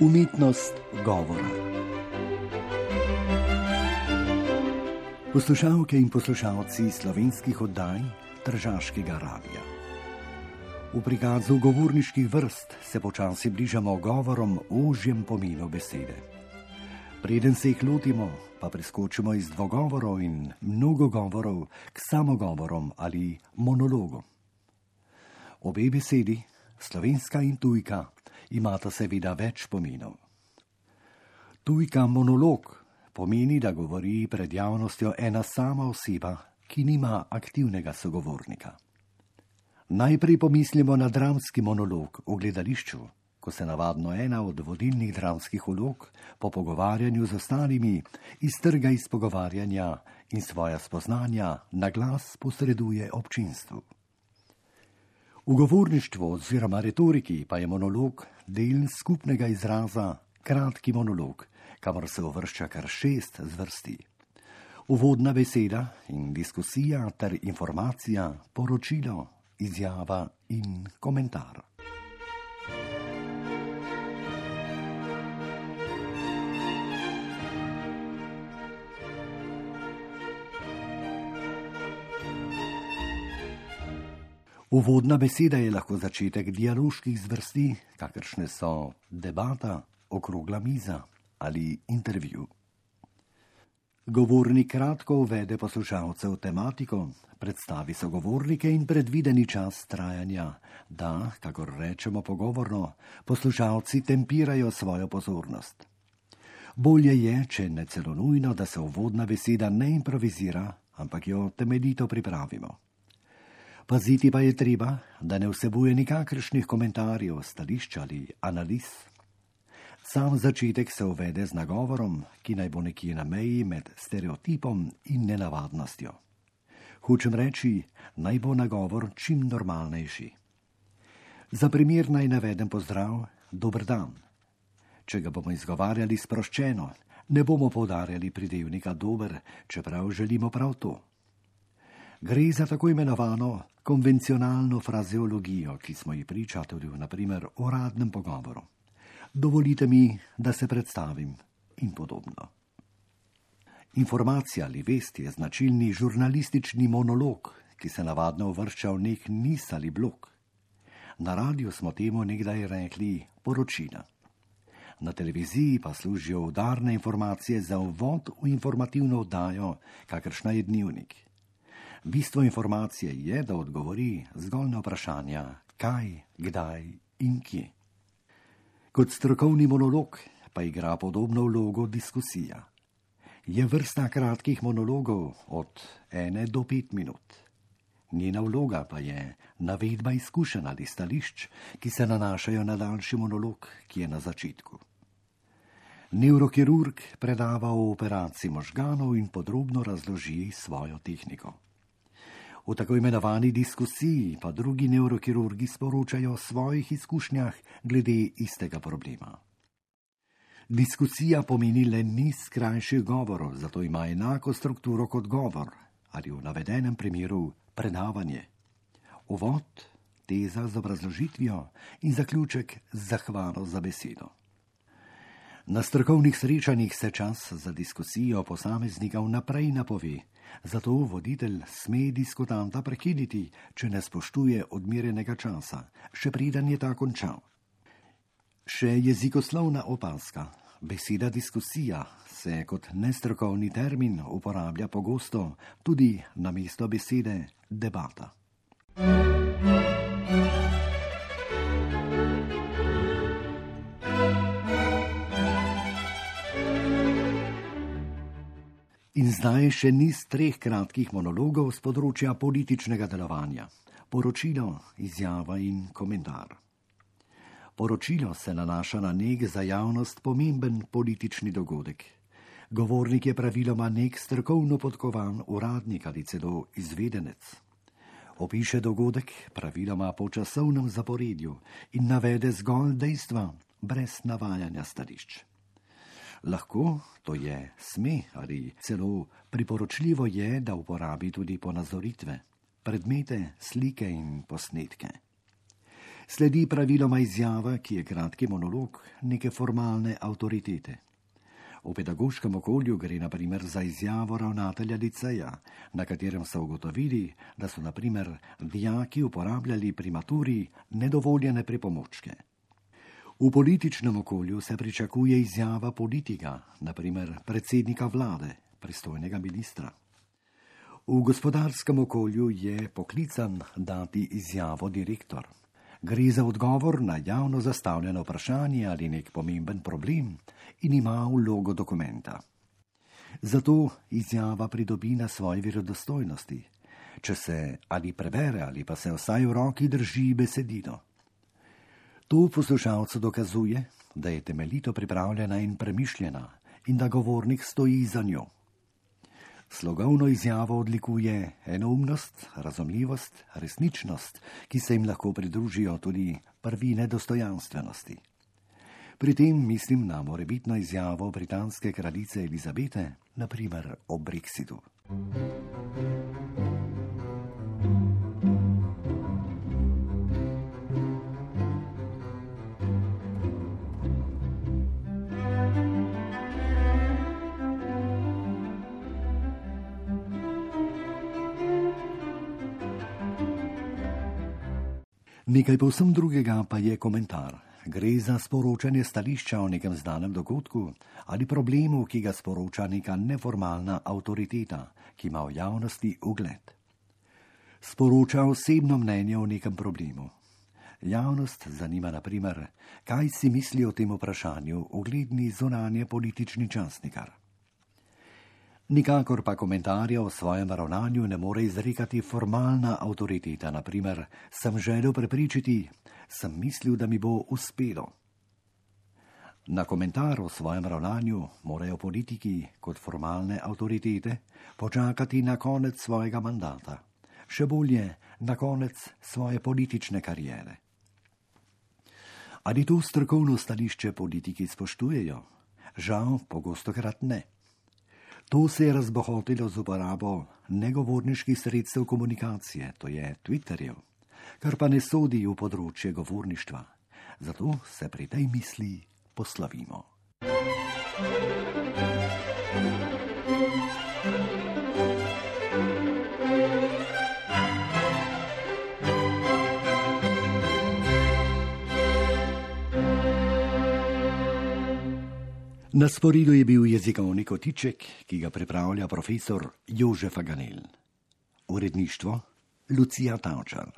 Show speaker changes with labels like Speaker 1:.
Speaker 1: Umetnost govora. Poslušalke in poslušalci slovenskih oddaj Tržaškega radia. V prikazu govorniških vrst se počasi bližamo govorom o ožjem pomenu besede. Preden se jih lotimo, pa preskočimo iz dvogovorov in mnogo govorov k samogovorom ali monologom. Obe besedi, slovenska in tujka, imata seveda več pomenov. Tujka monolog pomeni, da govori pred javnostjo ena sama oseba, ki nima aktivnega sogovornika. Najprej pomislimo na dramski monolog v gledališču, ko se navadno ena od vodilnih dramskih vlog po pogovarjanju z ostalimi iztrga iz pogovarjanja in svoja spoznanja na glas posreduje občinstvu. V govorništvu oziroma retoriki pa je monolog del skupnega izraza, kratki monolog, kamor se uvršča kar šest zvrsti. Uvodna beseda in diskusija ter informacija, poročilo, izjava in komentar. Uvodna beseda je lahko začetek dialoških zvrsti, kakršne so debata, okrogla miza ali intervju. Govornik kratko uvede poslušalce v tematiko, predstavi sogovornike in predvideni čas trajanja, da, kakor rečemo pogovorno, poslušalci tempirajo svojo pozornost. Bolje je, če ne celo nujno, da se uvodna beseda ne improvizira, ampak jo temeljito pripravimo. Paziti pa je treba, da ne vsebuje nikakršnih komentarjev, stališč ali analiz. Sam začetek se uvede z nagovorom, ki naj bo nekje na meji med stereotipom in nenavadnostjo. Hočem reči, naj bo nagovor čim normalnejši. Za primer naj navedem pozdrav, dober dan. Če ga bomo izgovarjali sproščeno, ne bomo podarjali pridevnika dober, čeprav želimo prav to. Gre za tako imenovano konvencionalno frazeologijo, ki smo ji priča tudi v naprimer uradnem pogovoru. Dovolite mi, da se predstavim in podobno. Informacija ali vest je značilni žurnalistični monolog, ki se navadno uvršča v nek nis ali blok. Na radiju smo temu nekdaj rekli poročila. Na televiziji pa služijo udarne informacije za uvod v informativno oddajo, kakršna je dnevnik. Bistvo informacije je, da odgovori zgolj na vprašanja, kaj, kdaj in kje. Kot strokovni monolog pa igra podobno vlogo diskusija. Je vrsta kratkih monologov od ene do pet minut. Njena vloga pa je navedba izkušenj ali stališč, ki se nanašajo na daljši monolog, ki je na začetku. Neurokirurg predava o operaciji možganov in podrobno razloži svojo tehniko. V tako imenovani diskusiji pa drugi neurokirurgi sporočajo o svojih izkušnjah glede istega problema. Diskusija pomeni le niz krajših govorov, zato ima enako strukturo kot govor ali v navedenem primeru predavanje. Uvod, teza z obrazložitvijo in zaključek z zahvalo za besedo. Na strokovnih srečanjih se čas za diskusijo posameznika vnaprej napove, zato voditelj sme diskutanta prekiniti, če ne spoštuje odmerenega časa, še preden je ta končal. Še jezikoslovna opaska. Beseda diskusija se kot nestrokovni termin uporablja pogosto tudi na mesto besede debata. In zdaj še niz treh kratkih monologov z področja političnega delovanja: poročilo, izjava in komentar. Poročilo se nanaša na nek za javnost pomemben politični dogodek. Govornik je praviloma nek strokovno podkovan uradnik ali celo izvedenec. Opiše dogodek praviloma po časovnem zaporedju in navede zgolj dejstva, brez navajanja stališč. Lahko to je sme ali celo priporočljivo je, da uporabi tudi ponazoritve, predmete, slike in posnetke. Sledi praviloma izjava, ki je kratki monolog neke formalne avtoritete. V pedagoškem okolju gre naprimer za izjavo ravnatelja liceja, na katerem so ugotovili, da so naprimer dijaki uporabljali pri maturi nedovoljene pripomočke. V političnem okolju se pričakuje izjava politika, naprimer predsednika vlade, pristojnega ministra. V gospodarskem okolju je poklican dati izjavo direktor. Gre za odgovor na javno zastavljeno vprašanje ali nek pomemben problem in ima vlogo dokumenta. Zato izjava pridobi na svoji verodostojnosti, če se ali prebere ali pa se vsaj v roki drži besedilo. To poslušalcu dokazuje, da je temeljito pripravljena in premišljena in da govornik stoji za njo. Slogovno izjavo odlikuje enoumnost, razumljivost, resničnost, ki se jim lahko pridružijo tudi prvine dostojanstvenosti. Pri tem mislim na morebitno izjavo britanske kraljice Elizabete, naprimer o Brexitu. Nekaj povsem drugega pa je komentar. Gre za sporočanje stališča o nekem znanem dogodku ali problemu, ki ga sporoča neka neformalna avtoriteta, ki ima v javnosti ugled. Sporoča osebno mnenje o nekem problemu. Javnost zanima naprimer, kaj si misli o tem vprašanju ugledni zunanje politični časnikar. Nikakor pa komentarja o svojem ravnanju ne more izrekati formalna avtoriteta, naprimer, sem želel prepričati, sem mislil, da mi bo uspelo. Na komentar o svojem ravnanju morajo politiki kot formalne avtoritete počakati na konec svojega mandata, še bolje na konec svoje politične karijere. Ali to strokovno stališče politiki spoštujejo? Žal, pogosto krat ne. To se je razbohotilo z uporabo negovorniških sredstev komunikacije, to je Twitterjev, kar pa ne sodi v področje govorništva. Zato se pri tej misli poslovimo. Na sporidu je bil jezikovni kotiček, ki ga pripravlja profesor Jožef Aganel. Uredništvo Lucija Tavčar.